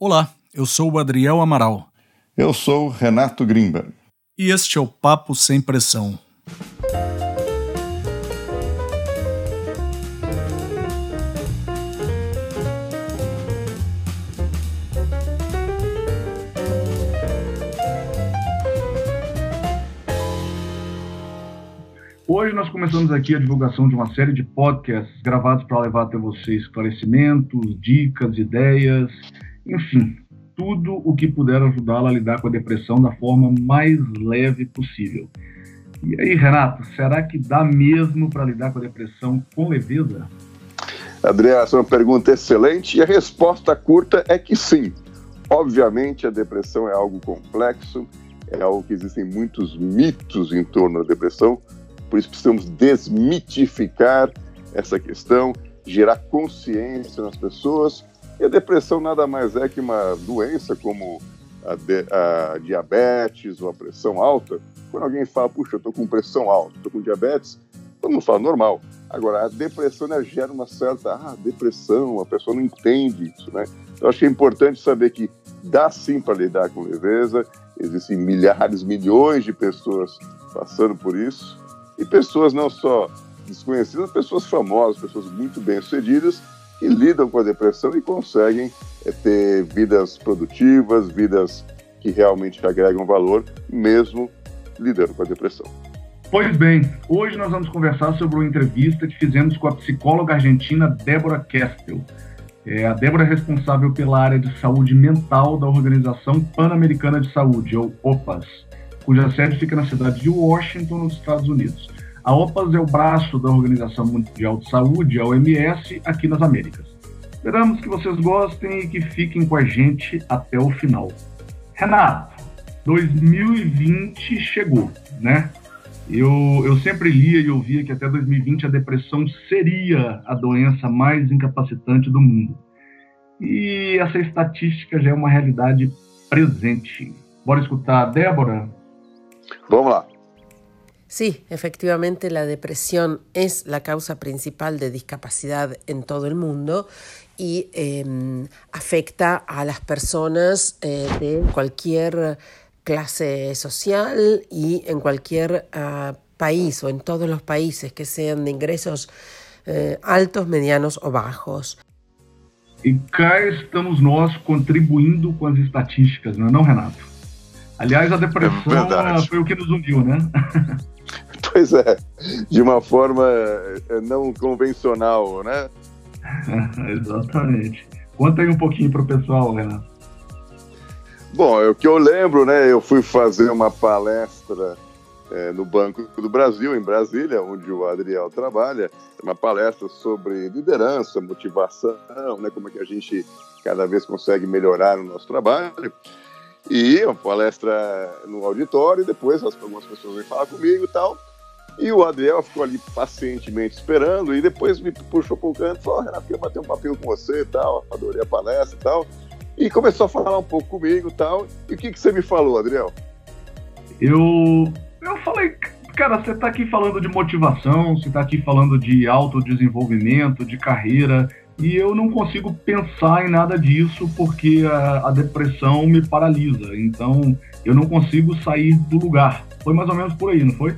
Olá, eu sou o Adriel Amaral. Eu sou Renato Grimberg. E este é o Papo Sem Pressão. Hoje nós começamos aqui a divulgação de uma série de podcasts gravados para levar até você esclarecimentos, dicas, ideias, enfim, tudo o que puder ajudá-la a lidar com a depressão da forma mais leve possível. E aí, Renato, será que dá mesmo para lidar com a depressão com leveza? Adriano, essa é uma pergunta excelente e a resposta curta é que sim. Obviamente, a depressão é algo complexo, é algo que existem muitos mitos em torno da depressão, por isso precisamos desmitificar essa questão, gerar consciência nas pessoas. E a depressão nada mais é que uma doença como a, de, a diabetes ou a pressão alta. Quando alguém fala, puxa, eu estou com pressão alta, estou com diabetes, todo mundo fala normal. Agora, a depressão né, gera uma certa ah, depressão, a pessoa não entende isso, né? Então, é importante saber que dá sim para lidar com leveza, existem milhares, milhões de pessoas passando por isso, e pessoas não só desconhecidas, pessoas famosas, pessoas muito bem-sucedidas, que lidam com a depressão e conseguem é, ter vidas produtivas, vidas que realmente agregam valor, mesmo lidando com a depressão. Pois bem, hoje nós vamos conversar sobre uma entrevista que fizemos com a psicóloga argentina Débora Kestel. É, a Débora é responsável pela área de saúde mental da Organização Pan-Americana de Saúde, ou OPAS, cuja sede fica na cidade de Washington, nos Estados Unidos. A OPAS é o braço da Organização Mundial de Saúde, a OMS, aqui nas Américas. Esperamos que vocês gostem e que fiquem com a gente até o final. Renato, 2020 chegou, né? Eu, eu sempre lia e ouvia que até 2020 a depressão seria a doença mais incapacitante do mundo. E essa estatística já é uma realidade presente. Bora escutar a Débora? Vamos lá. Sí, efectivamente la depresión es la causa principal de discapacidad en todo el mundo y eh, afecta a las personas eh, de cualquier clase social y en cualquier uh, país o en todos los países que sean de ingresos eh, altos, medianos o bajos. E cá estamos nós contribuindo com as estatísticas, não é não, Renato? Aliás, a depressão é foi o que nos uniu, né? Pois é, de uma forma eh, não convencional, né? Exatamente. Conta aí um pouquinho para o pessoal, Renato. Bom, é o que eu lembro, né? Eu fui fazer uma palestra é, no Banco do Brasil, em Brasília, onde o Adriel trabalha, uma palestra sobre liderança, motivação, né? Como é que a gente cada vez consegue melhorar o nosso trabalho. E uma palestra no auditório, e depois algumas pessoas vêm falar comigo e tal. E o Adriel ficou ali pacientemente esperando e depois me puxou para o canto e falou: Renato, queria bater um papel com você e tal, adorei a palestra e tal. E começou a falar um pouco comigo e tal. E o que, que você me falou, Adriel? Eu, eu falei, cara, você está aqui falando de motivação, você está aqui falando de autodesenvolvimento, de carreira, e eu não consigo pensar em nada disso porque a, a depressão me paralisa. Então eu não consigo sair do lugar. Foi mais ou menos por aí, não foi?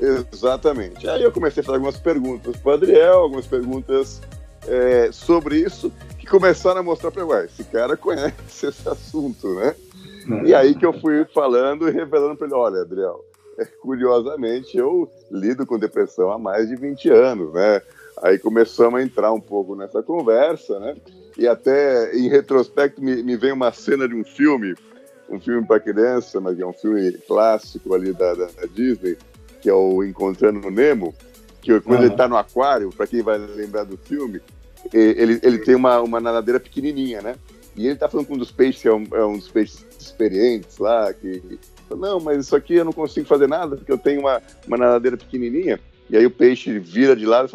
Exatamente. Aí eu comecei a fazer algumas perguntas para o Adriel, algumas perguntas é, sobre isso, que começaram a mostrar para ele, esse cara conhece esse assunto, né? E aí que eu fui falando e revelando para ele, olha, Adriel, é, curiosamente eu lido com depressão há mais de 20 anos, né? Aí começamos a entrar um pouco nessa conversa, né? E até em retrospecto me, me vem uma cena de um filme, um filme para criança, mas é um filme clássico ali da, da Disney, que é o Encontrando o Nemo, que quando uhum. ele está no aquário, para quem vai lembrar do filme, ele, ele tem uma, uma nadadeira pequenininha, né? E ele está falando com um dos peixes, que é um, é um dos peixes experientes lá, que não, mas isso aqui eu não consigo fazer nada, porque eu tenho uma, uma nadadeira pequenininha. E aí o peixe vira de lado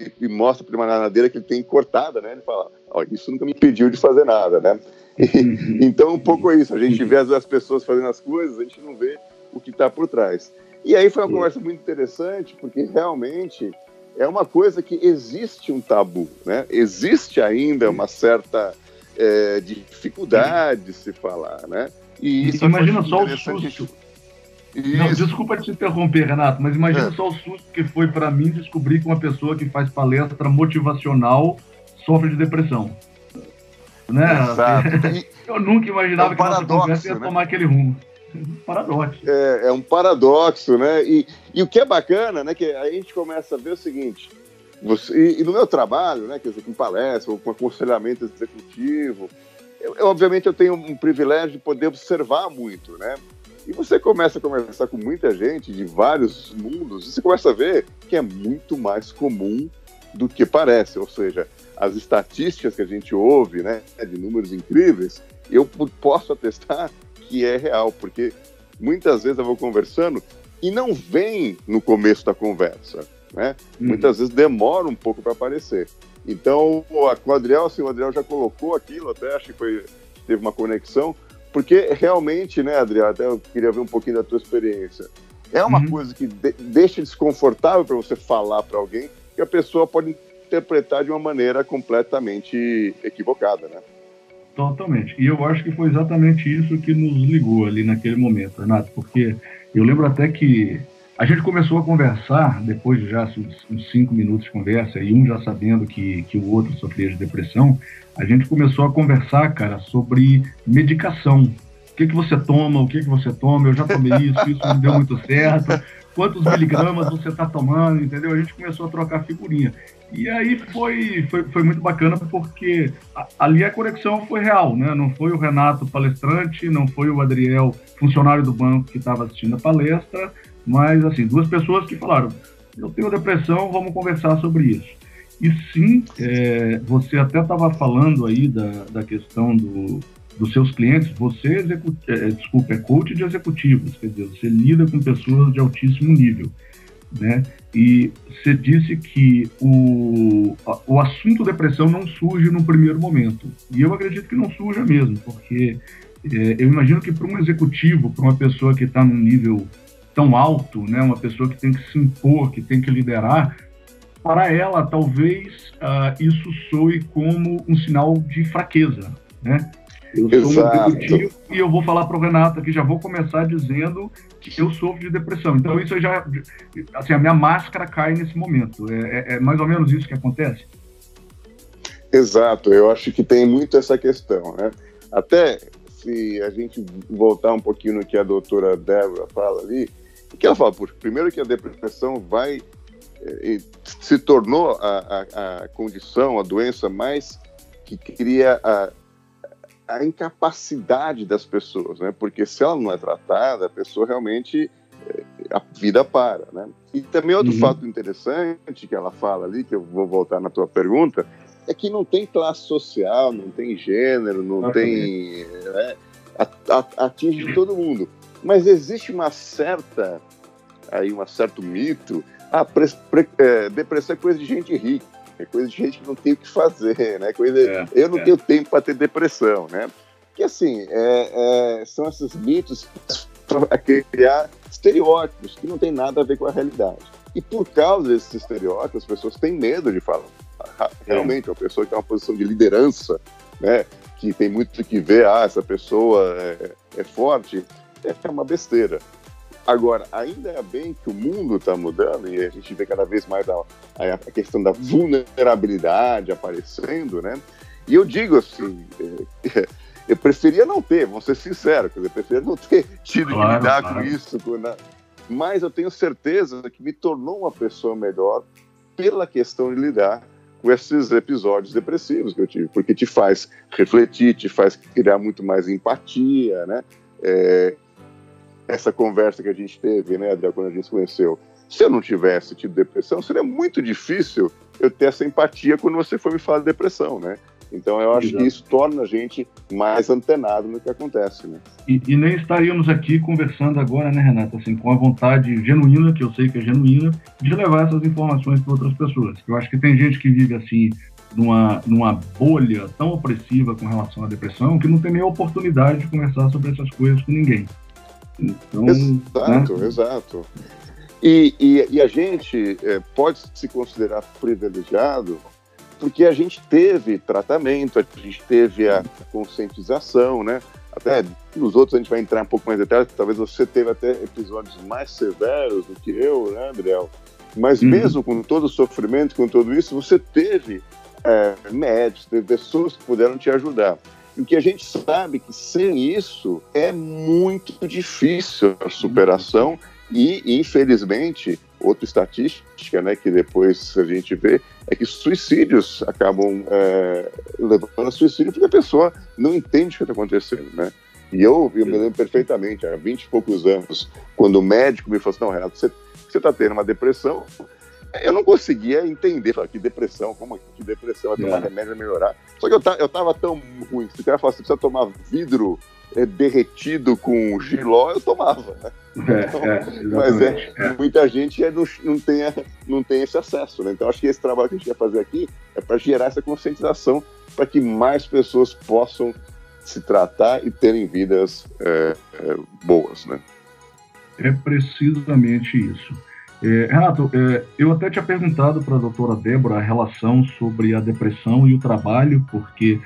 e, e mostra para uma nadadeira que ele tem cortada, né? Ele fala, isso nunca me impediu de fazer nada, né? E, então um pouco é isso, a gente vê as pessoas fazendo as coisas, a gente não vê o que está por trás. E aí foi uma conversa muito interessante, porque realmente é uma coisa que existe um tabu, né? Existe ainda uma certa é, dificuldade de se falar, né? E isso imagina só o susto. Não, desculpa te interromper, Renato, mas imagina é. só o susto que foi para mim descobrir que uma pessoa que faz palestra motivacional sofre de depressão. Né? Exato. Eu nunca imaginava é um que nossa conversa ia né? tomar aquele rumo. Um paradoxo. É, é, um paradoxo, né? E, e o que é bacana, né? Que a gente começa a ver o seguinte: você, e, e, no meu trabalho, né? Quer dizer, com palestra, ou com aconselhamento executivo, eu, eu, obviamente eu tenho um privilégio de poder observar muito, né? E você começa a conversar com muita gente de vários mundos, e você começa a ver que é muito mais comum do que parece. Ou seja, as estatísticas que a gente ouve, né, de números incríveis, eu posso atestar que é real, porque muitas vezes eu vou conversando e não vem no começo da conversa, né? Uhum. Muitas vezes demora um pouco para aparecer. Então, com o Adriel, assim, o Adriel já colocou aquilo, até acho que foi, teve uma conexão, porque realmente, né, Adriano, até eu queria ver um pouquinho da tua experiência. É uma uhum. coisa que de deixa desconfortável para você falar para alguém que a pessoa pode interpretar de uma maneira completamente equivocada, né? Totalmente. E eu acho que foi exatamente isso que nos ligou ali naquele momento, Renato, porque eu lembro até que a gente começou a conversar, depois de já uns cinco minutos de conversa, e um já sabendo que, que o outro sofria de depressão, a gente começou a conversar, cara, sobre medicação. O que, que você toma, o que, que você toma, eu já tomei isso, isso não deu muito certo, quantos miligramas você está tomando, entendeu? A gente começou a trocar figurinha. E aí foi, foi, foi muito bacana porque ali a conexão foi real, né? Não foi o Renato palestrante, não foi o Adriel, funcionário do banco que estava assistindo a palestra, mas assim, duas pessoas que falaram, eu tenho depressão, vamos conversar sobre isso. E sim, é, você até estava falando aí da, da questão do, dos seus clientes, você execu é, desculpa, é coach de executivos, quer dizer, você lida com pessoas de altíssimo nível, né? E você disse que o, o assunto depressão não surge no primeiro momento. E eu acredito que não surja mesmo, porque é, eu imagino que para um executivo, para uma pessoa que está num nível tão alto, né, uma pessoa que tem que se impor, que tem que liderar, para ela talvez uh, isso soe como um sinal de fraqueza, né? Eu sou Exato. um executivo e eu vou falar para o Renato aqui, já vou começar dizendo que eu sofro de depressão. Então isso já, assim, a minha máscara cai nesse momento. É, é, é mais ou menos isso que acontece. Exato, eu acho que tem muito essa questão, né? Até se a gente voltar um pouquinho no que a doutora Débora fala ali, que ela fala, primeiro que a depressão vai eh, se tornou a, a, a, condição, a doença mais que cria a, a incapacidade das pessoas, né? Porque se ela não é tratada, a pessoa realmente eh, a vida para, né? E também outro uhum. fato interessante que ela fala ali, que eu vou voltar na tua pergunta, é que não tem classe social, não tem gênero, não ah, tem né? atinge todo mundo. Mas existe uma certa aí um certo mito, ah, pre, pre, é, depressão é coisa de gente rica, é coisa de gente que não tem o que fazer, né? Coisa, é, eu não é. tenho tempo para ter depressão, né? Que assim, é, é, são esses mitos para criar estereótipos que não tem nada a ver com a realidade. E por causa desses estereótipos, as pessoas têm medo de falar. Realmente, uma pessoa que tem uma posição de liderança, né? Que tem muito que ver, ah, essa pessoa é, é forte, é uma besteira. Agora, ainda é bem que o mundo está mudando e a gente vê cada vez mais a, a, questão da vulnerabilidade aparecendo, né? E eu digo assim, é, eu preferia não ter, vou ser sincero, quer dizer, eu preferia não ter tido claro, que lidar claro. com isso, mas eu tenho certeza que me tornou uma pessoa melhor pela questão de lidar com esses episódios depressivos que eu tive, porque te faz refletir, te faz criar muito mais empatia, né? É, essa conversa que a gente teve, né, Adriel, quando a gente se conheceu. Se eu não tivesse tido depressão, seria muito difícil eu ter essa empatia quando você foi me falar de depressão, né? Então eu acho Exato. que isso torna a gente mais antenado no que acontece, né? E, e, nem estaríamos aqui conversando agora, né, Renata, assim, com a vontade genuína, que eu sei que é genuína, de levar essas informações para outras pessoas. Eu acho que tem gente que vive assim numa, numa bolha tão opressiva com relação à depressão que não tem nem oportunidade de conversar sobre essas coisas com ninguém. Então, exato, né? exato. E, e, e, a gente é, pode se considerar privilegiado porque a gente teve tratamento, a gente teve a conscientização, né? Até nos outros a gente vai entrar um pouco mais em detalhes, talvez você teve até episódios mais severos do que eu, né, Adriel? Mas uhum. mesmo com todo o sofrimento, com tudo isso, você teve é, médicos, teve pessoas que puderam te ajudar. E o que a gente sabe que sem isso é muito difícil a superação e, infelizmente, outra estatística, né, que depois a gente vê, é que suicídios acabam é, levando a suicídio porque a pessoa não entende o que está acontecendo, né? E eu, eu me lembro perfeitamente, há 20 e poucos anos, quando o médico me falou assim, não, Renato, você está tendo uma depressão, eu não conseguia entender, que depressão, como que depressão, é tomar yeah. remédio a melhorar. Só que eu, eu tava tão ruim, se o cara falasse, você precisa tomar vidro é, derretido com giló, eu tomava, né? É, então, é, mas é, é, muita gente é, não, não, tem, não tem esse acesso, né? Então acho que esse trabalho que a gente quer fazer aqui é para gerar essa conscientização para que mais pessoas possam se tratar e terem vidas é, é, boas, né? É precisamente isso. É, Renato, é, eu até tinha perguntado para a doutora Débora a relação sobre a depressão e o trabalho, porque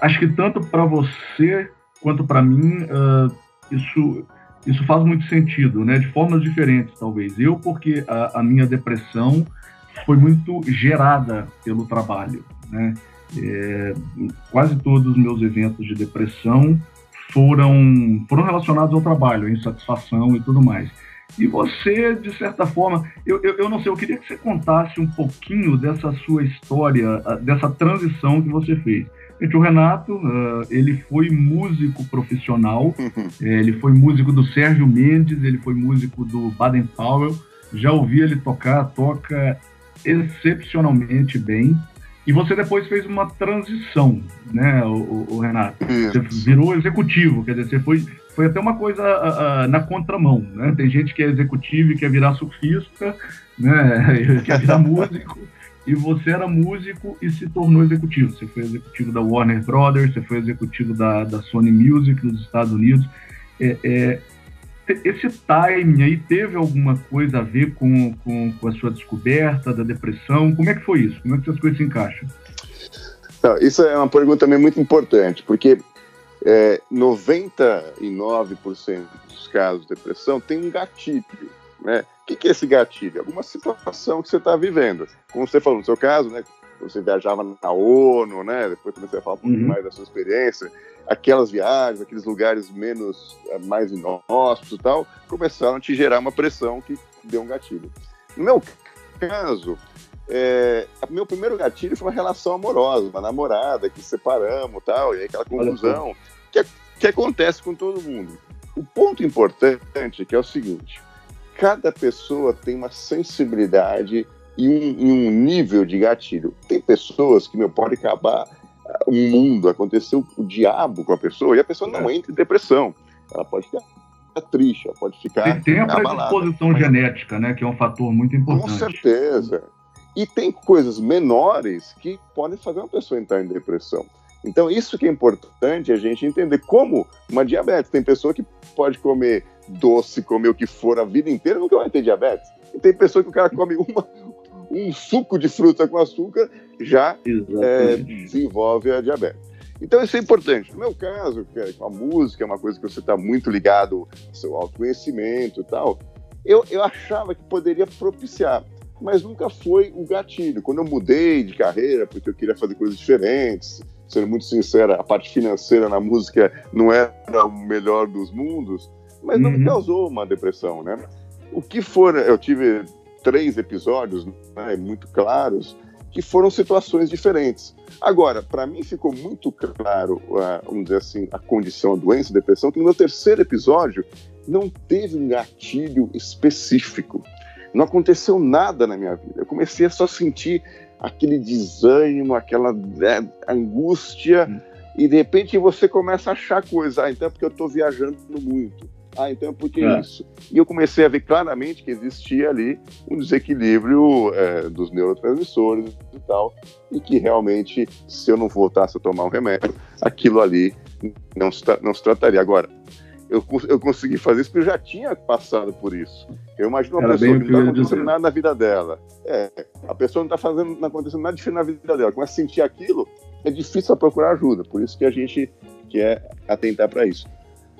acho que tanto para você quanto para mim uh, isso isso faz muito sentido, né? De formas diferentes, talvez. Eu, porque a, a minha depressão foi muito gerada pelo trabalho, né? É, quase todos os meus eventos de depressão foram foram relacionados ao trabalho, a insatisfação e tudo mais. E você, de certa forma, eu, eu, eu, não sei, eu queria que você contasse um pouquinho dessa sua história, dessa transição que você fez. Gente, o Renato, uh, ele foi músico profissional, uhum. ele foi músico do Sérgio Mendes, ele foi músico do Baden Powell, já ouvi ele tocar, toca excepcionalmente bem. E você depois fez uma transição, né, o, o Renato? Isso. Você virou executivo, quer dizer, você foi, foi até uma coisa na contramão, né? Tem gente que é executivo e quer virar surfista, né? quer virar músico. E você era músico e se tornou executivo. Você foi executivo da Warner Brothers, você foi executivo da, da Sony Music nos Estados Unidos. É, é, esse timing aí teve alguma coisa a ver com, com, com, a sua descoberta da depressão? Como é que foi isso? Como é que essas coisas se encaixam? Não, isso é uma pergunta também muito importante, porque é, 99% dos casos de depressão tem um gatilho, né? O que, que é esse gatilho? Alguma situação que você está vivendo. Como você falou no seu caso, né? Você viajava na ONU, né? Depois você vai falar um pouquinho uhum. mais da sua experiência. Aquelas viagens, aqueles lugares menos, eh, mais inóspitos e tal, começaram a te gerar uma pressão que deu um gatilho. No meu caso, é, meu primeiro gatilho foi uma relação amorosa, uma namorada que separamos tal, e aí aquela confusão que, que acontece com todo mundo. O ponto importante é que é o seguinte: cada pessoa tem uma sensibilidade e um, e um nível de gatilho. Tem pessoas que, meu, pode acabar o mundo, aconteceu o diabo com a pessoa e a pessoa não é. entra em depressão. Ela pode ficar triste, ela pode ficar. Tem, tem a predisposição genética, né? Que é um fator muito importante. Com certeza. E tem coisas menores que podem fazer uma pessoa entrar em depressão. Então, isso que é importante a gente entender como uma diabetes. Tem pessoa que pode comer doce, comer o que for a vida inteira, nunca vai ter diabetes. E tem pessoa que o cara come uma, um suco de fruta com açúcar, já é, desenvolve a diabetes. Então isso é importante. No meu caso, é a música é uma coisa que você está muito ligado ao seu autoconhecimento e tal, eu, eu achava que poderia propiciar, mas nunca foi o gatilho. Quando eu mudei de carreira, porque eu queria fazer coisas diferentes, sendo muito sincera, a parte financeira na música não era o melhor dos mundos, mas uhum. não me uhum. causou uma depressão, né? O que for, eu tive três episódios né, muito claros que foram situações diferentes. Agora, para mim ficou muito claro, vamos dizer assim, a condição, a doença, a depressão, que no meu terceiro episódio não teve um gatilho específico. Não aconteceu nada na minha vida. Eu comecei a só sentir aquele desânimo, aquela né, angústia, hum. e de repente você começa a achar coisas. Ah, então é porque eu estou viajando muito. Ah, então é porque é. isso. E eu comecei a ver claramente que existia ali um desequilíbrio é, dos neurotransmissores e tal, e que realmente, se eu não voltasse a tomar um remédio, aquilo ali não se, não se trataria. Agora, eu, eu consegui fazer isso porque eu já tinha passado por isso. Eu imagino uma Era pessoa que não está acontecendo nada na vida dela. É, a pessoa não está fazendo, não acontecendo nada diferente na vida dela. Começa a sentir aquilo, é difícil procurar ajuda. Por isso que a gente quer atentar para isso.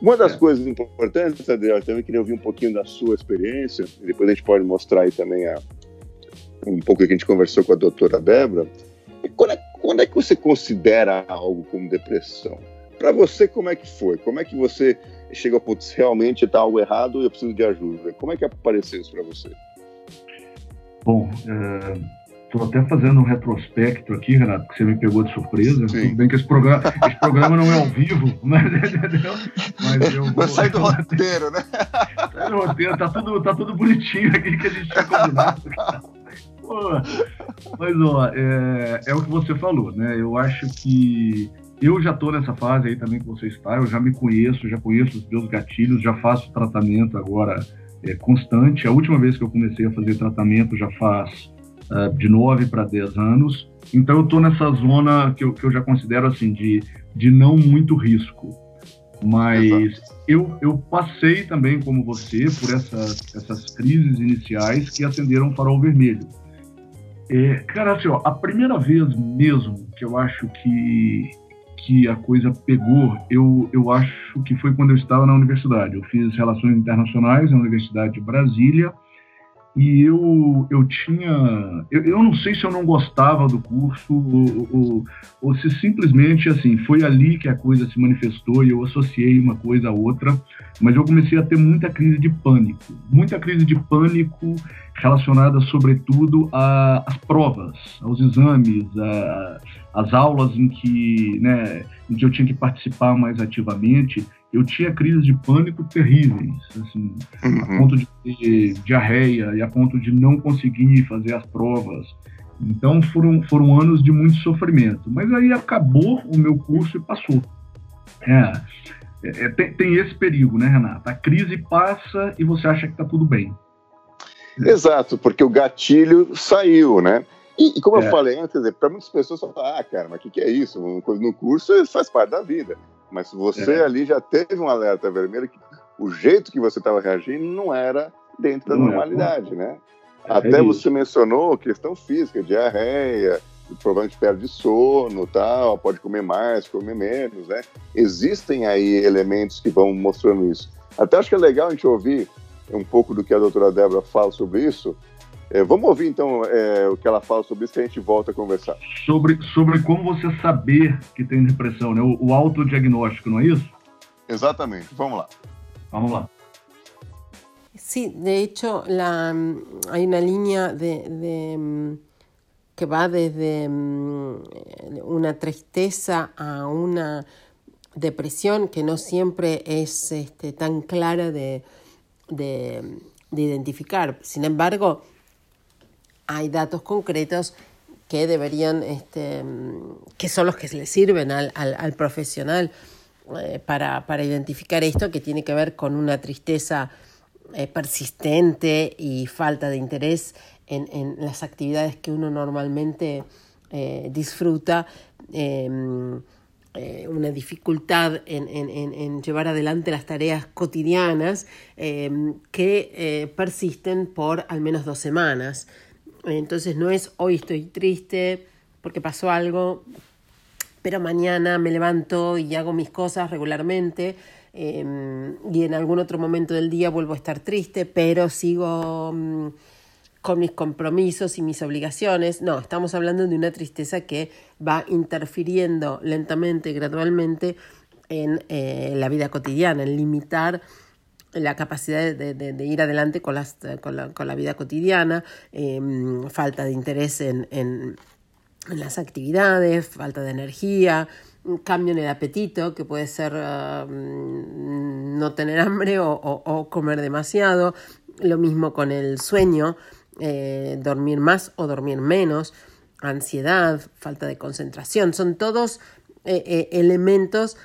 Uma das é. coisas importantes, Adriano, eu também queria ouvir um pouquinho da sua experiência, e depois a gente pode mostrar aí também a, um pouco que a gente conversou com a doutora Débora. Quando é, quando é que você considera algo como depressão? Para você, como é que foi? Como é que você chega a putz, realmente está algo errado e eu preciso de ajuda. Como é que apareceu isso para você? Bom, estou é, até fazendo um retrospecto aqui, Renato, que você me pegou de surpresa. Sim. Tudo bem que esse programa, esse programa não é ao vivo, mas, mas eu vou... sair do roteiro, né? Sai do roteiro, tá tudo, tá tudo bonitinho aqui que a gente tinha combinado. Pô, mas, ó, é, é o que você falou, né? Eu acho que eu já estou nessa fase aí também que você está, eu já me conheço, já conheço os meus gatilhos, já faço tratamento agora é, constante. A última vez que eu comecei a fazer tratamento já faz uh, de 9 para 10 anos. Então eu estou nessa zona que eu, que eu já considero assim de, de não muito risco. Mas eu, eu passei também, como você, por essas, essas crises iniciais que acenderam o farol vermelho. É, cara, assim, ó, a primeira vez mesmo que eu acho que que a coisa pegou, eu, eu acho que foi quando eu estava na universidade. Eu fiz Relações Internacionais na Universidade de Brasília e eu, eu tinha. Eu, eu não sei se eu não gostava do curso ou, ou, ou, se simplesmente assim foi ali que a coisa se manifestou e eu associei uma coisa a outra, mas eu comecei a ter muita crise de pânico. Muita crise de pânico relacionada, sobretudo, às provas, aos exames, às aulas em que, né, em que eu tinha que participar mais ativamente eu tinha crises de pânico terríveis, assim, uhum. a ponto de ter diarreia e a ponto de não conseguir fazer as provas. Então foram, foram anos de muito sofrimento. Mas aí acabou o meu curso e passou. É, é, tem, tem, esse perigo, né, Renata? A crise passa e você acha que está tudo bem. Exato, porque o gatilho saiu, né? E, e como é. eu falei antes, para muitas pessoas falam, ah, cara, mas o que, que é isso? No curso faz parte da vida. Mas se você é. ali já teve um alerta vermelho, que o jeito que você estava reagindo não era dentro da não é, normalidade, é. né? Até você mencionou questão física, diarreia, provavelmente perde sono, tal, pode comer mais, comer menos, né? Existem aí elementos que vão mostrando isso. Até acho que é legal a gente ouvir um pouco do que a doutora Débora fala sobre isso, é, vamos ouvir então é, o que ela fala sobre isso e a gente volta a conversar. Sobre, sobre como você saber que tem depressão, né? O, o autodiagnóstico, não é isso? Exatamente. Vamos lá. Vamos lá. Sí, de hecho la, hay una línea de, de, que va desde una tristeza a una depresión que no siempre es este, tan clara de, de, de identificar. Sin embargo, hay datos concretos que deberían, este, que son los que le sirven al, al, profesional eh, para, para, identificar esto, que tiene que ver con una tristeza eh, persistente y falta de interés en, en, las actividades que uno normalmente eh, disfruta, em, una dificultad en, en, llevar adelante las tareas cotidianas em, que persisten por al menos dos semanas. Entonces no es hoy estoy triste porque pasó algo, pero mañana me levanto y hago mis cosas regularmente em, y en algún otro momento del día vuelvo a estar triste, pero sigo mm, con mis compromisos y mis obligaciones. No, estamos hablando de una tristeza que va interfiriendo lentamente, gradualmente en eh, la vida cotidiana, en limitar la capacidad de, ir adelante con, las, con, la, con la vida cotidiana, em, falta de interés en, las actividades, falta de energía, cambio en el apetito, que puede ser mm, no tener hambre o, o, comer demasiado, lo mismo con el sueño, eh, dormir más o dormir menos, ansiedad, falta de concentración, son todos eh, eh, elementos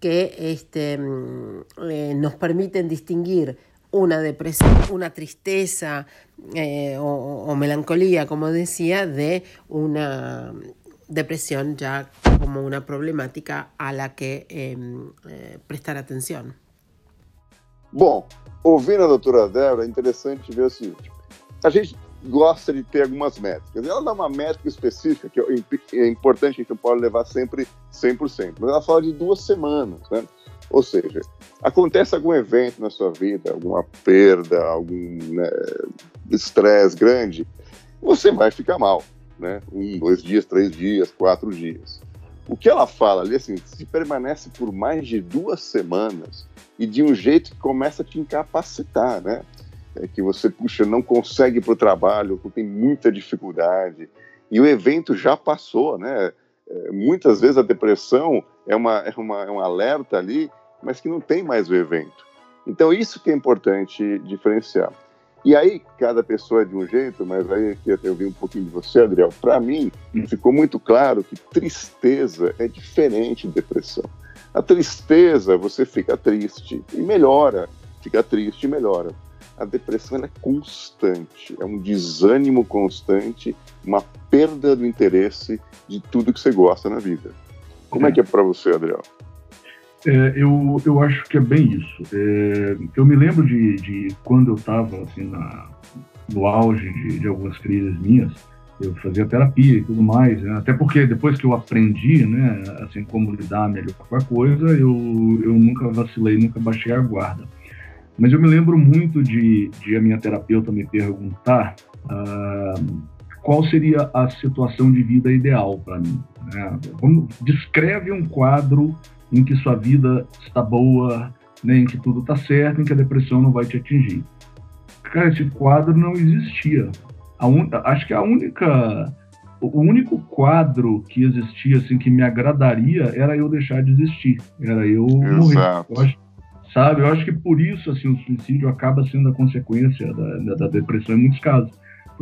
que este, mm, eh, nos permiten distinguir una depresión, una tristeza eh, o, melancolía, como decía, de una depresión ya como una problemática a la que em, eh, prestar atención. Bom, ouvindo a doutora Débora, é interessante ver o seguinte: gosta de ter algumas métricas. Ela dá uma métrica específica, que é, é importante, a gente não pode levar sempre 100%, mas ela fala de duas semanas, né? Ou seja, acontece algum evento na sua vida, alguma perda, algum né, estresse grande, você vai ficar mal, né? Um, dois dias, três dias, quatro dias. O que ela fala ali, assim, se permanece por mais de duas semanas e de um jeito que começa a te incapacitar, né? É que você, puxa, não consegue para o trabalho, tem muita dificuldade, e o evento já passou, né? É, muitas vezes a depressão é, uma, é, uma, é um alerta ali, mas que não tem mais o evento. Então, isso que é importante diferenciar. E aí, cada pessoa é de um jeito, mas aí eu vi um pouquinho de você, Adriel. Para mim, hum. ficou muito claro que tristeza é diferente de depressão. A tristeza, você fica triste e melhora, fica triste e melhora. A depressão é constante, é um desânimo constante, uma perda do interesse de tudo que você gosta na vida. Como é, é que é para você, Adriel? É, eu, eu acho que é bem isso. É, eu me lembro de, de quando eu estava assim, na, no auge de, de, algumas crises minhas, eu fazia terapia e tudo mais, né? até porque depois que eu aprendi, né, assim, como lidar melhor com a coisa, eu, eu nunca vacilei, nunca baixei a guarda. Mas eu me lembro muito de, de a minha terapeuta me perguntar uh, qual seria a situação de vida ideal para mim. Né? Descreve um quadro em que sua vida está boa, né, em que tudo está certo, em que a depressão não vai te atingir. Cara, esse quadro não existia. Un... Acho que a única, o único quadro que existia assim que me agradaria era eu deixar de existir, era eu Exato. morrer. Eu acho, sabe? Eu acho que por isso assim o suicídio acaba sendo a consequência da, da depressão em muitos casos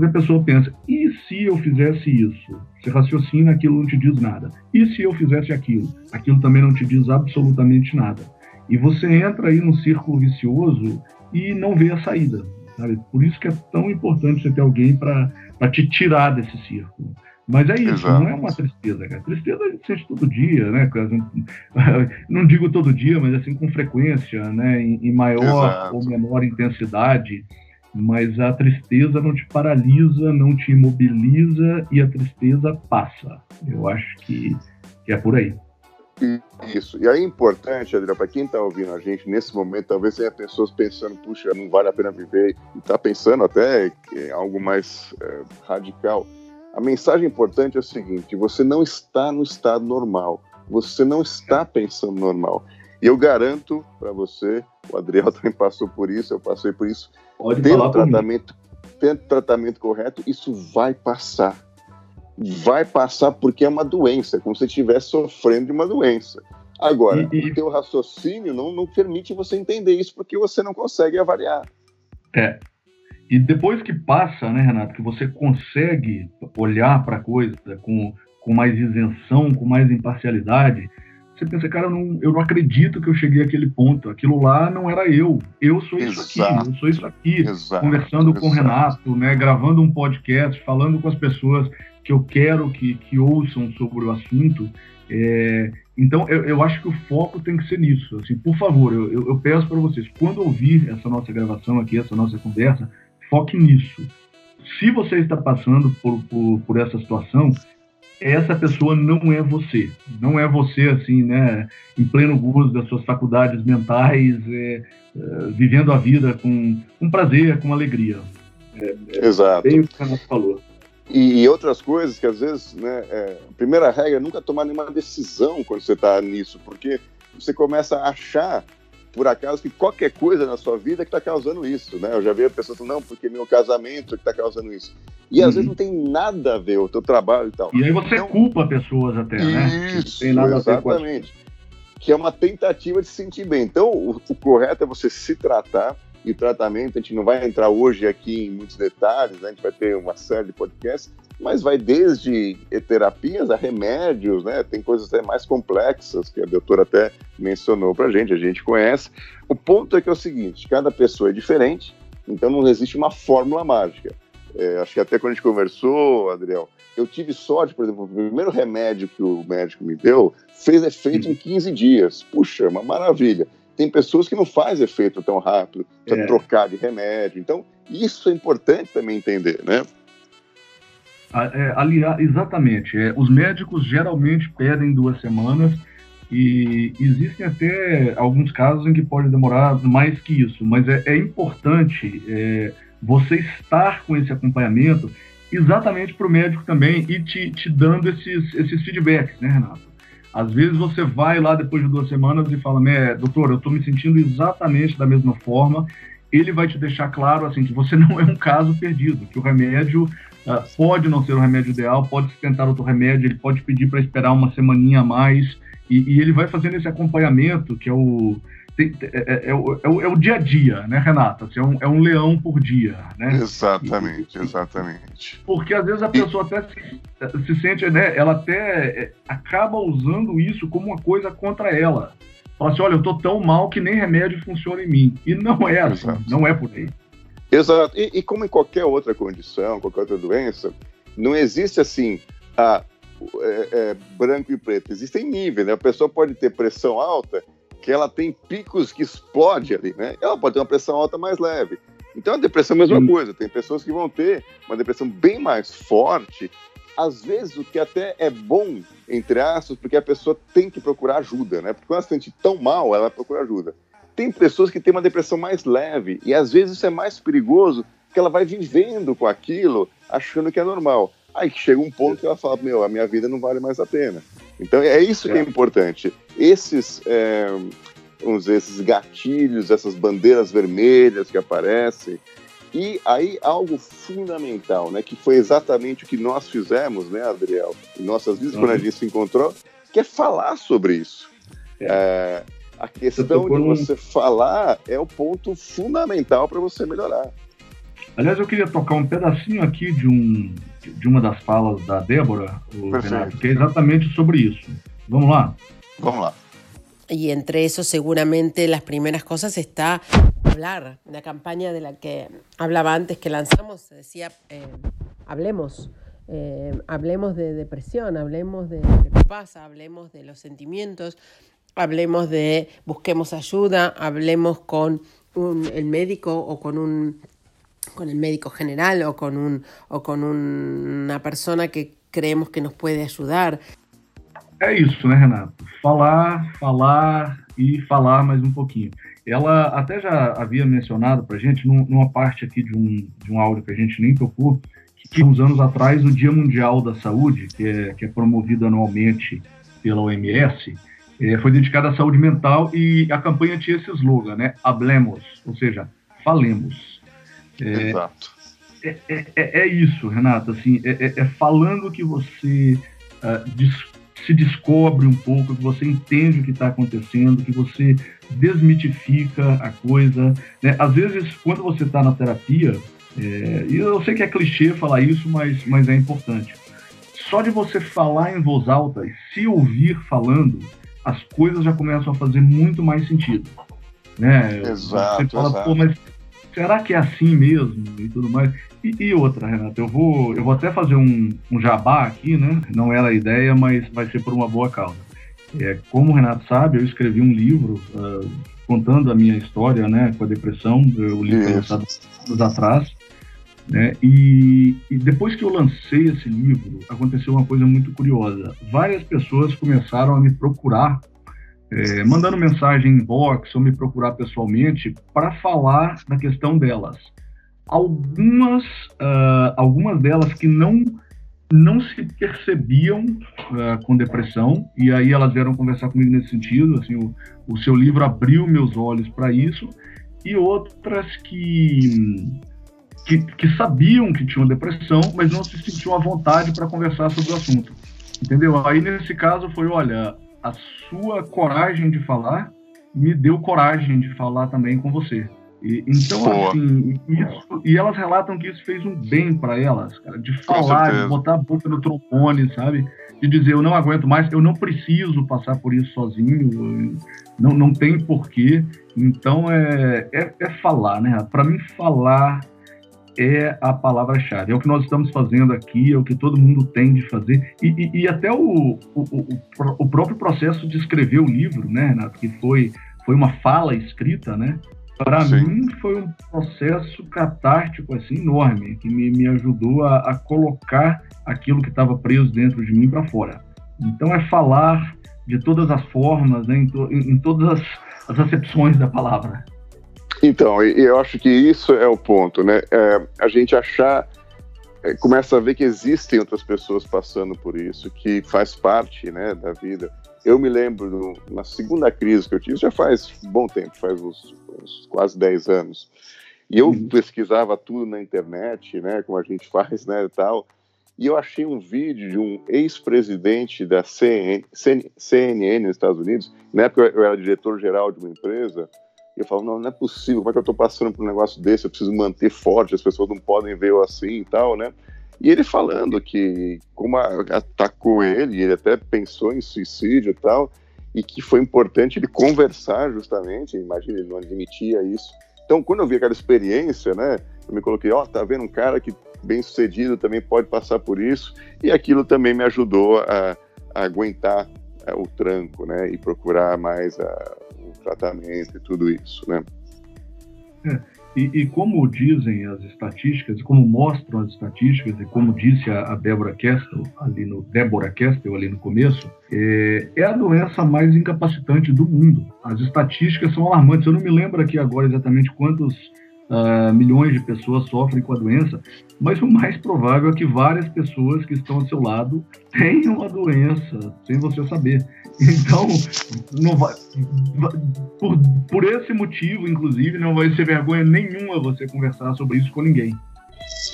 porque a pessoa pensa, e se eu fizesse isso? Você raciocina, aquilo não te diz nada. E se eu fizesse aquilo? Aquilo também não te diz absolutamente nada. E você entra aí num círculo vicioso e não vê a saída. Sabe? Por isso que é tão importante você ter alguém para te tirar desse círculo. Mas é isso, Exato. não é uma tristeza, cara. Tristeza a gente sente todo dia, né? Não digo todo dia, mas assim com frequência, né? Em, maior Exato. ou menor intensidade mas a tristeza não te paralisa, não te imobiliza e a tristeza passa. Eu acho que, que é por aí. Isso. E aí é importante, Adriano, para quem está ouvindo a gente nesse momento, talvez tenha pessoas pensando, puxa, não vale a pena viver, e está pensando até em algo mais é, radical. A mensagem importante é o seguinte: você não está no estado normal, você não está pensando normal. E eu garanto para você, o Adriel também passou por isso, eu passei por isso, Pode tendo falar tratamento, tendo tratamento correto, isso vai passar. Vai passar porque é uma doença, é como se estivesse sofrendo de uma doença. Agora, e, e... o teu raciocínio não, não permite você entender isso porque você não consegue avaliar. É. E depois que passa, né, Renato, que você consegue olhar para a coisa com, com mais isenção, com mais imparcialidade, você pensa, cara, eu não, eu não acredito que eu cheguei àquele ponto. Aquilo lá não era eu. Eu sou isso aqui, eu sou isso aqui. Exato, conversando exato. com o Renato, né, gravando um podcast, falando com as pessoas que eu quero que, que ouçam sobre o assunto. É, então, eu, eu, acho que o foco tem que ser nisso. Assim, por favor, eu, eu peço para vocês, quando ouvir essa nossa gravação aqui, essa nossa conversa, foque nisso. Se você está passando por, por, por essa situação, essa pessoa não é você. Não é você, assim, né, em pleno gozo das suas faculdades mentais, é, é, vivendo a vida com, com prazer, com alegria. É, é Exato. Bem o que você falou. E, e, outras coisas que, às vezes, né, é, a primeira regra é nunca tomar nenhuma decisão quando você está nisso, porque você começa a achar por acaso que qualquer coisa na sua vida que está causando isso, né? Eu já vi a pessoa falando, não, porque meu casamento é que está causando isso. E às uhum. vezes não tem nada a ver o teu trabalho e tal. E aí você então, culpa pessoas até, né? Isso, tem nada exatamente. A que é uma tentativa de se sentir bem. Então, o, o correto é você se tratar, e o tratamento, a gente não vai entrar hoje aqui em muitos detalhes, né? a gente vai ter uma série de podcasts, mas vai desde terapias a remédios, né? Tem coisas até mais complexas que a doutora até mencionou para a gente, a gente conhece. O ponto é que é o seguinte: cada pessoa é diferente, então não existe uma fórmula mágica. É, acho que até quando a gente conversou, Adriel, eu tive sorte, por exemplo, o primeiro remédio que o médico me deu fez efeito em 15 dias. Puxa, uma maravilha. Tem pessoas que não faz efeito tão rápido, precisa é. trocar de remédio. Então, isso é importante também entender, né? É, aliás, exatamente. É, os médicos geralmente pedem duas semanas e existem até alguns casos em que pode demorar mais que isso, mas é, é importante é, você estar com esse acompanhamento exatamente para o médico também e te, te dando esses, esses feedbacks, né, Renato? Às vezes você vai lá depois de duas semanas e fala, doutor, eu estou me sentindo exatamente da mesma forma. Ele vai te deixar claro assim que você não é um caso perdido, que o remédio uh, pode não ser o remédio ideal, pode tentar outro remédio, ele pode pedir para esperar uma semaninha a mais e, e ele vai fazendo esse acompanhamento que é o tem, é, é, é, o, é, o, é, o, dia a dia, né, Renata? Assim, é, um, é um leão por dia, né? Exatamente, exatamente. Porque às vezes a pessoa até se, se sente, né? Ela até é, acaba usando isso como uma coisa contra ela. Fala assim, olha, eu tô tão mal que nem remédio funciona em mim. E não é assim, Exato. não é por aí. Exato. E, e, como em qualquer outra condição, qualquer outra doença, não existe assim, a, é, branco e preto. Existem níveis, né? A pessoa pode ter pressão alta que ela tem picos que explode ali, né? Ela pode ter uma pressão alta mais leve. Então a depressão é a mesma coisa. Tem pessoas que vão ter uma depressão bem mais forte, às vezes o que até é bom, entre aspas, porque a pessoa tem que procurar ajuda, né? Porque quando ela se sente tão mal, ela procura ajuda. Tem pessoas que têm uma depressão mais leve, e às vezes isso é mais perigoso, porque ela vai vivendo com aquilo, achando que é normal. Aí chega um ponto que ela fala, meu, a minha vida não vale mais a pena. Então é isso que é, é importante. Esses, é, vamos dizer, esses gatilhos, essas bandeiras vermelhas que aparecem, e aí algo fundamental, né, que foi exatamente o que nós fizemos, né, Adriel, em nossas vidas uhum. quando a gente se encontrou, que é falar sobre isso. É. É, a questão de você falar é o ponto fundamental para você melhorar. Aliás, eu queria tocar um pedacinho aqui de um de uma das falas da Débora, Renato, que é exatamente sobre isso. Vamos lá? Vamos lá. Y entre eso seguramente las primeras cosas está hablar. La campaña de la que hablaba antes que lanzamos decía, eh, hablemos, eh, hablemos de depresión, hablemos de lo que pasa, hablemos de los sentimientos, hablemos de busquemos ayuda, hablemos con un, el médico o con un con el médico general o con, un, o con una persona que creemos que nos puede ayudar. É isso, né, Renato? Falar, falar e falar mais um pouquinho. Ela até já havia mencionado para gente, numa parte aqui de um, de um áudio que a gente nem tocou, que uns anos atrás, o Dia Mundial da Saúde, que é, que é promovido anualmente pela OMS, é, foi dedicado à saúde mental e a campanha tinha esse slogan, né? Hablemos, ou seja, falemos. É, Exato. É, é, é, é, isso, Renato, assim, é, é, é falando que você uh, des, se descobre um pouco, que você entende o que está acontecendo, que você desmitifica a coisa. Né? Às vezes, quando você está na terapia, e eu sei que é clichê falar isso, mas, mas é importante. Só de você falar em voz alta e se ouvir falando, as coisas já começam a fazer muito mais sentido. Né? Exato, você fala, exato. pô, mas será que é assim mesmo e tudo mais? E, e, outra, Renato, eu vou, eu vou até fazer um, um jabá aqui, né? Não era a ideia, mas vai ser por uma boa causa. É, como o Renato sabe, eu escrevi um livro uh, contando a minha história né, com a depressão, o livro foi lançado anos atrás. Né, e, e depois que eu lancei esse livro, aconteceu uma coisa muito curiosa. Várias pessoas começaram a me procurar é, mandando mensagem em box ou me procurar pessoalmente para falar da questão delas. Algumas, uh, algumas delas que não não se percebiam uh, com depressão e aí elas vieram conversar comigo nesse sentido. Assim, o, o seu livro abriu meus olhos para isso e outras que, que, que sabiam que tinham depressão, mas não se sentiam à vontade para conversar sobre o assunto. Entendeu? Aí nesse caso foi, olha, a sua coragem de falar me deu coragem de falar também com você. E, então, Pô. assim, isso, e elas relatam que isso fez um bem para elas, cara, de falar, de botar a boca no trombone, sabe? De dizer, eu não aguento mais, eu não preciso passar por isso sozinho, não, não tem porquê. Então, é, é, é falar, né? Para mim, falar é a palavra-chave. É o que nós estamos fazendo aqui, é o que todo mundo tem de fazer. E, e, e até o, o, o, o, próprio processo de escrever o livro, né, Renato, que foi, foi uma fala escrita, né? Para mim foi um processo catártico assim enorme que me, me ajudou a, a colocar aquilo que estava preso dentro de mim para fora. Então é falar de todas as formas, né, em, to, em, em, todas as, as acepções da palavra. Então, eu acho que isso é o ponto, né? É, a gente achar, é, começa a ver que existem outras pessoas passando por isso, que faz parte, né, da vida. Eu me lembro na segunda crise que eu tive, já faz bom tempo, faz uns, uns quase 10 anos. E eu uhum. pesquisava tudo na internet, né, como a gente faz, né, e tal. E eu achei um vídeo de um ex-presidente da CNN, CNN nos Estados Unidos. Na época eu era diretor-geral de uma empresa. Eu falava, não, não é possível, como é que eu estou passando por um negócio desse? Eu preciso manter forte, as pessoas não podem ver eu assim e tal, né? E ele falando que como atacou ele, ele até pensou em suicídio e tal, e que foi importante ele conversar justamente, imagina, ele não admitia isso. Então, quando eu vi aquela experiência, né, eu me coloquei, ó, oh, tá vendo um cara que bem sucedido também pode passar por isso, e aquilo também me ajudou a, a aguentar é, o tranco, né, e procurar mais a, tratamento e tudo isso, né. É, e, e, como dizem as estatísticas, como mostram as estatísticas, e como disse a, a Débora Kestel, ali no Débora Kestel, ali no começo, é, é, a doença mais incapacitante do mundo. As estatísticas são alarmantes. Eu não me lembro aqui agora exatamente quantos uh, milhões de pessoas sofrem com a doença, mas o mais provável é que várias pessoas que estão ao seu lado tenham a doença, sem você saber. Então, não vai, por, por esse motivo, inclusive, não vai ser vergonha nenhuma você conversar sobre isso com ninguém.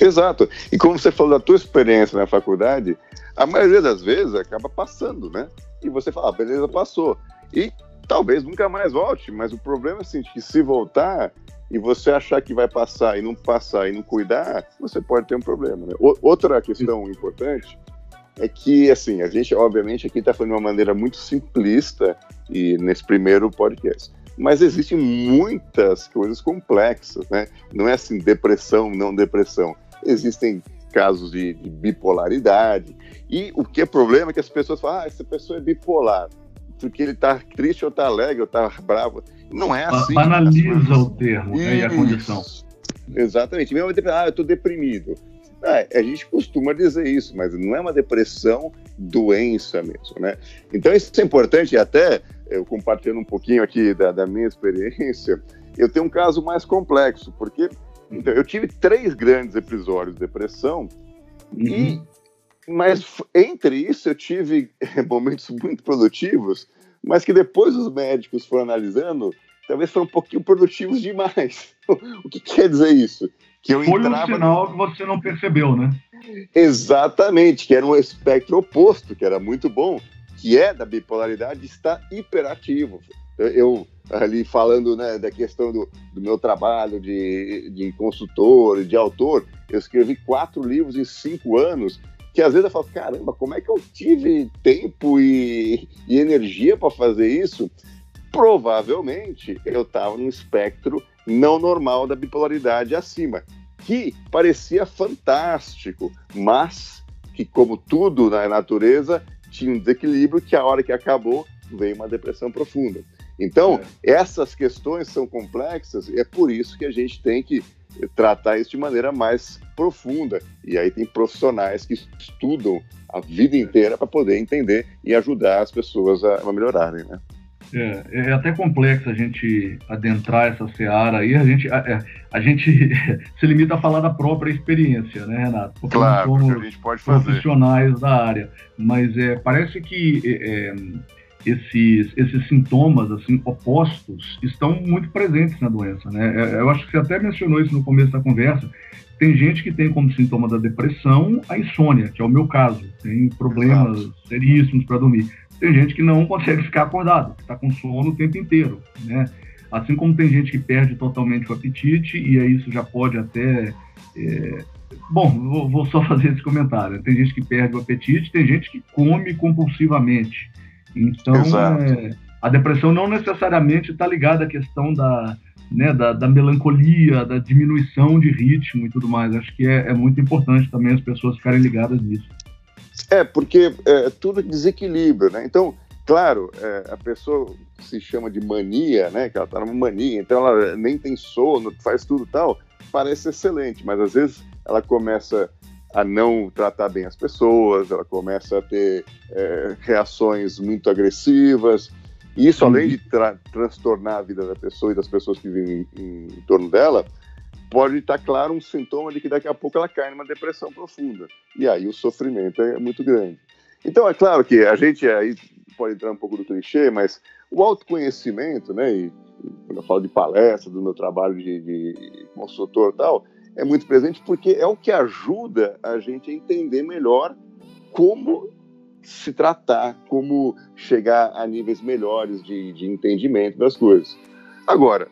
Exato. E como você falou da tua experiência na faculdade, a maioria das vezes acaba passando, né? E você fala, ah, beleza, passou. E talvez nunca mais volte, mas o problema é assim, que se voltar, e você achar que vai passar e não passar e não cuidar, você pode ter um problema. Né? Outra questão importante é que, assim, a gente, obviamente, aqui está falando de uma maneira muito simplista e nesse primeiro podcast. Mas existem muitas coisas complexas, né? Não é assim, depressão, não depressão. Existem casos de, de bipolaridade. E o que é problema é que as pessoas falam, ah, essa pessoa é bipolar porque ele está triste ou está alegre ou está bravo. Não é assim. Banaliza o termo né, e a condição. Exatamente. Mesmo ah, eu estou deprimido. Ah, a gente costuma dizer isso, mas não é uma depressão doença mesmo, né? Então isso é importante até eu compartilhando um pouquinho aqui da, da minha experiência, eu tenho um caso mais complexo, porque então, eu tive três grandes episódios de depressão uhum. e mas entre isso eu tive momentos muito produtivos, mas que depois os médicos foram analisando, talvez foram um pouquinho produtivos demais. o que quer dizer isso? Que eu Foi entrava... um sinal que você não percebeu, né? Exatamente, que era um espectro oposto, que era muito bom, que é da bipolaridade, está hiperativo. Eu, ali falando né, da questão do, do meu trabalho de, de consultor, de autor, eu escrevi quatro livros em cinco anos que às vezes eu falo, caramba, como é que eu tive tempo e, e energia para fazer isso? Provavelmente eu estava num espectro não normal da bipolaridade acima, que parecia fantástico, mas que, como tudo na natureza, tinha um desequilíbrio que a hora que acabou veio uma depressão profunda. Então, é. essas questões são complexas e é por isso que a gente tem que tratar isso de maneira mais profunda. E aí tem profissionais que estudam a vida inteira para poder entender e ajudar as pessoas a, a melhorarem, né? É, é, até complexo a gente adentrar essa seara aí. A gente, a, é, a gente se limita a falar da própria experiência, né, Renato? Porque claro, somos a gente pode fazer. profissionais da área. Mas é, parece que é, é esses, esses sintomas assim opostos estão muito presentes na doença, né? É, eu acho que você até mencionou isso no começo da conversa. Tem gente que tem como sintoma da depressão a insônia, que é o meu caso. Tem problemas Exato. seríssimos para dormir. Tem gente que não consegue ficar acordado, que está com sono o tempo inteiro, né? Assim como tem gente que perde totalmente o apetite, e aí isso já pode até. É... Bom, vou, vou só fazer esse comentário. Tem gente que perde o apetite, tem gente que come compulsivamente. Então, é, a depressão não necessariamente está ligada à questão da, né, da, da, melancolia, da diminuição de ritmo e tudo mais. Acho que é, é muito importante também as pessoas ficarem ligadas nisso. É, porque é tudo desequilíbrio, né? Então, Claro, é, a pessoa se chama de mania, né? Que ela está numa mania, então ela nem tem sono, faz tudo tal. Parece excelente, mas às vezes ela começa a não tratar bem as pessoas, ela começa a ter é, reações muito agressivas. E isso, além de tra transtornar a vida da pessoa e das pessoas que vivem em, em torno dela, pode estar claro um sintoma de que daqui a pouco ela cai numa depressão profunda. E aí o sofrimento é muito grande. Então, é claro que a gente aí pode entrar um pouco do clichê, mas o autoconhecimento, né, e quando eu falo de palestra, do meu trabalho de, de consultor e tal, é muito presente porque é o que ajuda a gente a entender melhor como se tratar, como chegar a níveis melhores de, de entendimento das coisas. Agora,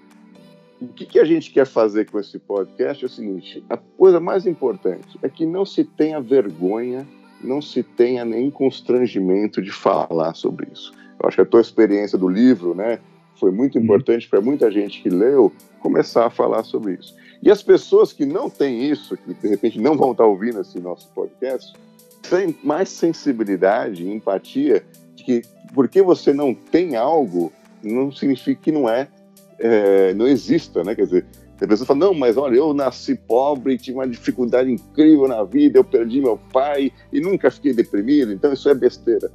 o que, que, a gente quer fazer com esse podcast é o seguinte: a coisa mais importante é que não se tenha vergonha, não se tenha nenhum constrangimento de falar sobre isso. Eu acho que a tua experiência do livro, né, foi muito uhum. importante para muita gente que leu começar a falar sobre isso. E as pessoas que não têm isso, que de repente não vão estar ouvindo esse nosso podcast, têm mais sensibilidade e empatia de que porque você não tem algo, não significa que não é é, não exista, né? Quer dizer, a pessoa fala, não, mas olha, eu nasci pobre, tive uma dificuldade incrível na vida, eu perdi meu pai e nunca fiquei deprimido, então isso é besteira.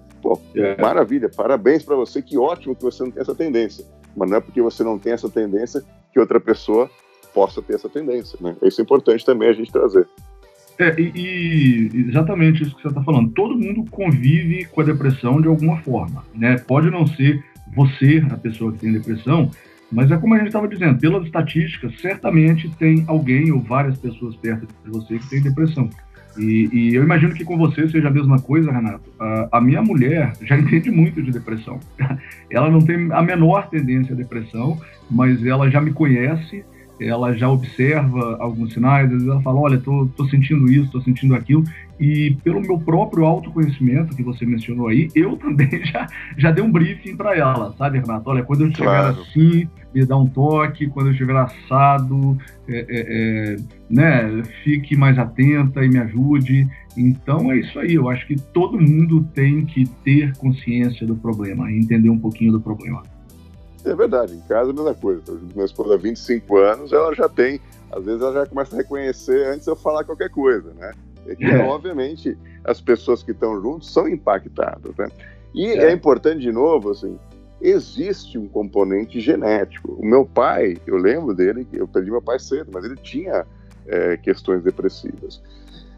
É. maravilha, parabéns para você, que ótimo que você não tem essa tendência. Mas não é porque você não tem essa tendência que outra pessoa possa ter essa tendência, né? Isso é importante também a gente trazer. É, e, e, exatamente isso que você está falando. Todo mundo convive com a depressão de alguma forma, né? Pode não ser você a pessoa que tem depressão, mas é como a gente estava dizendo, pelas estatísticas, certamente tem alguém ou várias pessoas perto de você que tem depressão. E, e eu imagino que com você seja a mesma coisa, Renato. A, a, minha mulher já entende muito de depressão. ela não tem a menor tendência à depressão, mas ela já me conhece ela já observa alguns sinais, às vezes ela fala, olha, tô, tô sentindo isso, tô sentindo aquilo, e pelo meu próprio autoconhecimento que você mencionou aí, eu também já, já dei um briefing para ela, sabe, Renato? Olha, quando eu estiver claro. assim, me dá um toque, quando eu estiver assado, é, é, é, né, fique mais atenta e me ajude. Então é isso aí, eu acho que todo mundo tem que ter consciência do problema, entender um pouquinho do problema. É verdade, em casa é a mesma coisa. Minha esposa há 25 anos, ela já tem, às vezes ela já começa a reconhecer antes de eu falar qualquer coisa, né? E que, é. obviamente, as pessoas que estão juntos são impactadas, né? E é. é importante, de novo, assim, existe um componente genético. O meu pai, eu lembro dele, eu perdi meu pai cedo, mas ele tinha é, questões depressivas.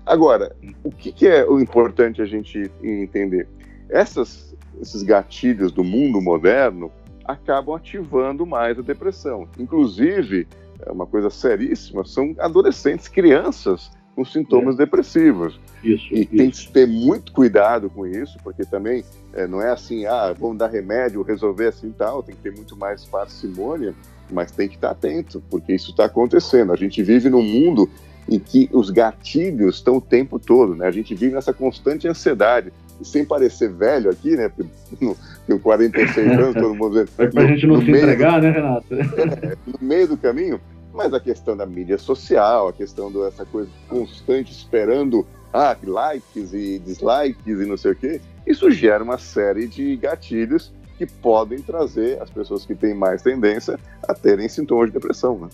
Agora, o que, que, é o importante a gente entender? Essas, esses gatilhos do mundo moderno, acabam ativando mais a depressão. Inclusive, é uma coisa seríssima, são adolescentes, crianças com sintomas é. depressivos. Isso, e isso. tem que ter muito cuidado com isso, porque também é, não é assim, ah, vamos dar remédio, resolver assim tal, tem que ter muito mais parcimônia, mas tem que estar atento, porque isso está acontecendo. A gente vive num mundo em que os gatilhos estão o tempo todo, né? A gente vive nessa constante ansiedade sem parecer velho aqui, né? Tenho 46 anos, todo mundo dizendo. É pra gente não se entregar, do, né, Renato? É, no meio do caminho, mas a questão da mídia social, a questão dessa coisa constante esperando ah, likes e dislikes e não sei o quê, isso gera uma série de gatilhos que podem trazer as pessoas que têm mais tendência a terem sintomas de depressão, né?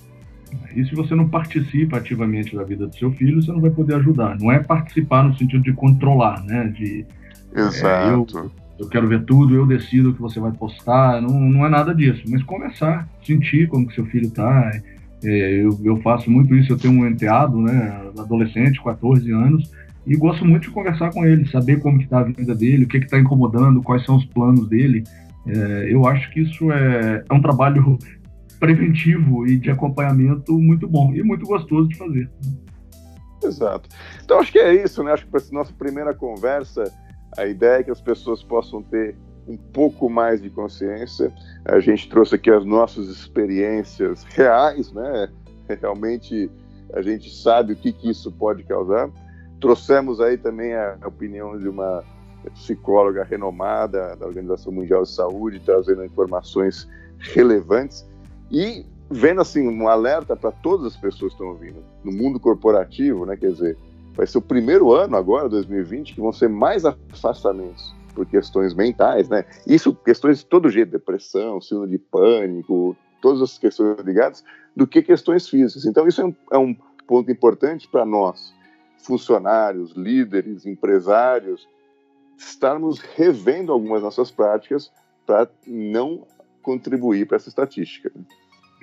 E se você não participa ativamente da vida do seu filho, você não vai poder ajudar. Não é participar no sentido de controlar, né? De Exato. É, eu, eu quero ver tudo, eu decido o que você vai postar, não, não é nada disso. Mas conversar, sentir como que seu filho está. É, eu, eu faço muito isso, eu tenho um enteado, né, adolescente, 14 anos, e gosto muito de conversar com ele, saber como que está a vida dele, o que está incomodando, quais são os planos dele. É, eu acho que isso é, é um trabalho preventivo e de acompanhamento muito bom e muito gostoso de fazer. Exato. Então acho que é isso, né? Acho que para essa nossa primeira conversa a ideia é que as pessoas possam ter um pouco mais de consciência. A gente trouxe aqui as nossas experiências reais, né? Realmente a gente sabe o que, que isso pode causar. Trouxemos aí também a opinião de uma psicóloga renomada da Organização Mundial de Saúde, trazendo informações relevantes e vendo assim um alerta para todas as pessoas que estão ouvindo no mundo corporativo, né? Quer dizer, vai ser o primeiro ano agora, 2020, que vão ser mais afastamentos. por questões mentais, né? Isso, questões de todo jeito, depressão, síndrome de pânico, todas as questões ligadas, do que questões físicas. Então, isso é um, é um ponto importante para nós, funcionários, líderes, empresários, estarmos revendo algumas nossas práticas para não contribuir para essa estatística.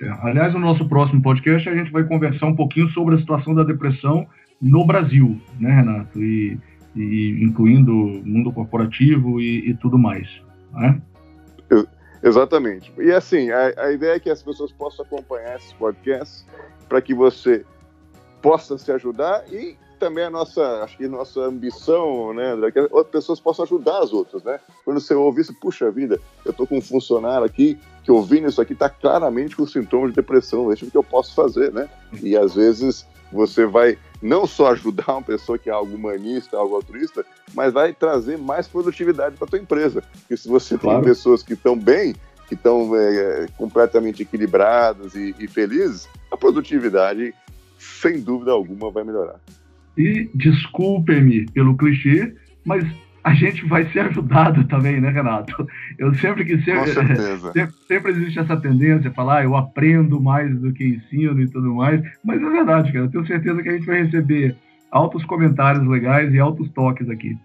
É, aliás, no nosso próximo podcast a gente vai conversar um pouquinho sobre a situação da depressão no Brasil, né, Renato? E, e incluindo mundo corporativo e, e tudo mais. Né? Exatamente. E assim, a, a, ideia é que as pessoas possam acompanhar esses podcasts para que você possa se ajudar e também a nossa, acho que nossa ambição, né, que outras pessoas possam ajudar as outras, né? Quando você ouve isso, puxa vida, eu tô com um funcionário aqui que ouvindo isso aqui está claramente com sintomas de depressão, deixa o que eu posso fazer, né? E às vezes você vai não só ajudar uma pessoa que é algo humanista, algo altruísta, mas vai trazer mais produtividade para tua empresa. Porque se você claro. tem pessoas que estão bem, que estão é, completamente equilibradas e, e felizes, a produtividade, sem dúvida alguma, vai melhorar. E desculpe-me pelo clichê, mas a gente vai ser ajudado também, né, Renato? Eu sempre que sempre, sempre, sempre, existe essa tendência a falar, ah, eu aprendo mais do que ensino e tudo mais, mas é verdade, cara. Eu tenho certeza que a gente vai receber altos comentários legais e altos toques aqui.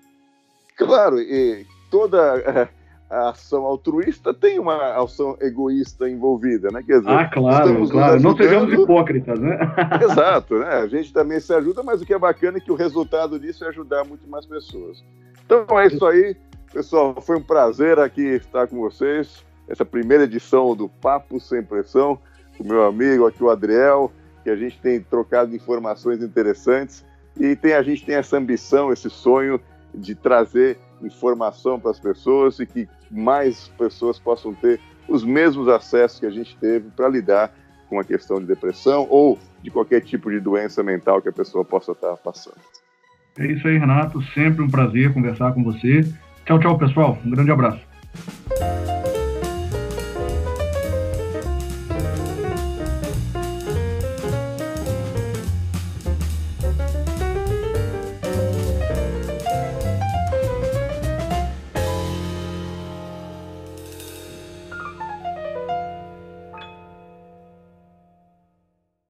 Claro, e toda a ação altruísta tem uma ação egoísta envolvida, né? Quer dizer, ah, claro, claro. Não sejamos hipócritas, né? Exato, né? A gente também se ajuda, mas o que é bacana é que o resultado disso é ajudar muito mais pessoas. Então é isso aí, pessoal. Foi um prazer aqui estar com vocês. Essa primeira edição do Papo Sem Pressão, com meu amigo aqui, o Adriel, que a gente tem trocado informações interessantes e tem, a gente tem essa ambição, esse sonho de trazer informação para as pessoas e que mais pessoas possam ter os mesmos acessos que a gente teve para lidar com a questão de depressão ou de qualquer tipo de doença mental que a pessoa possa estar passando. É isso aí, Renato. Sempre um prazer conversar com você. Tchau, tchau, pessoal. Um grande abraço.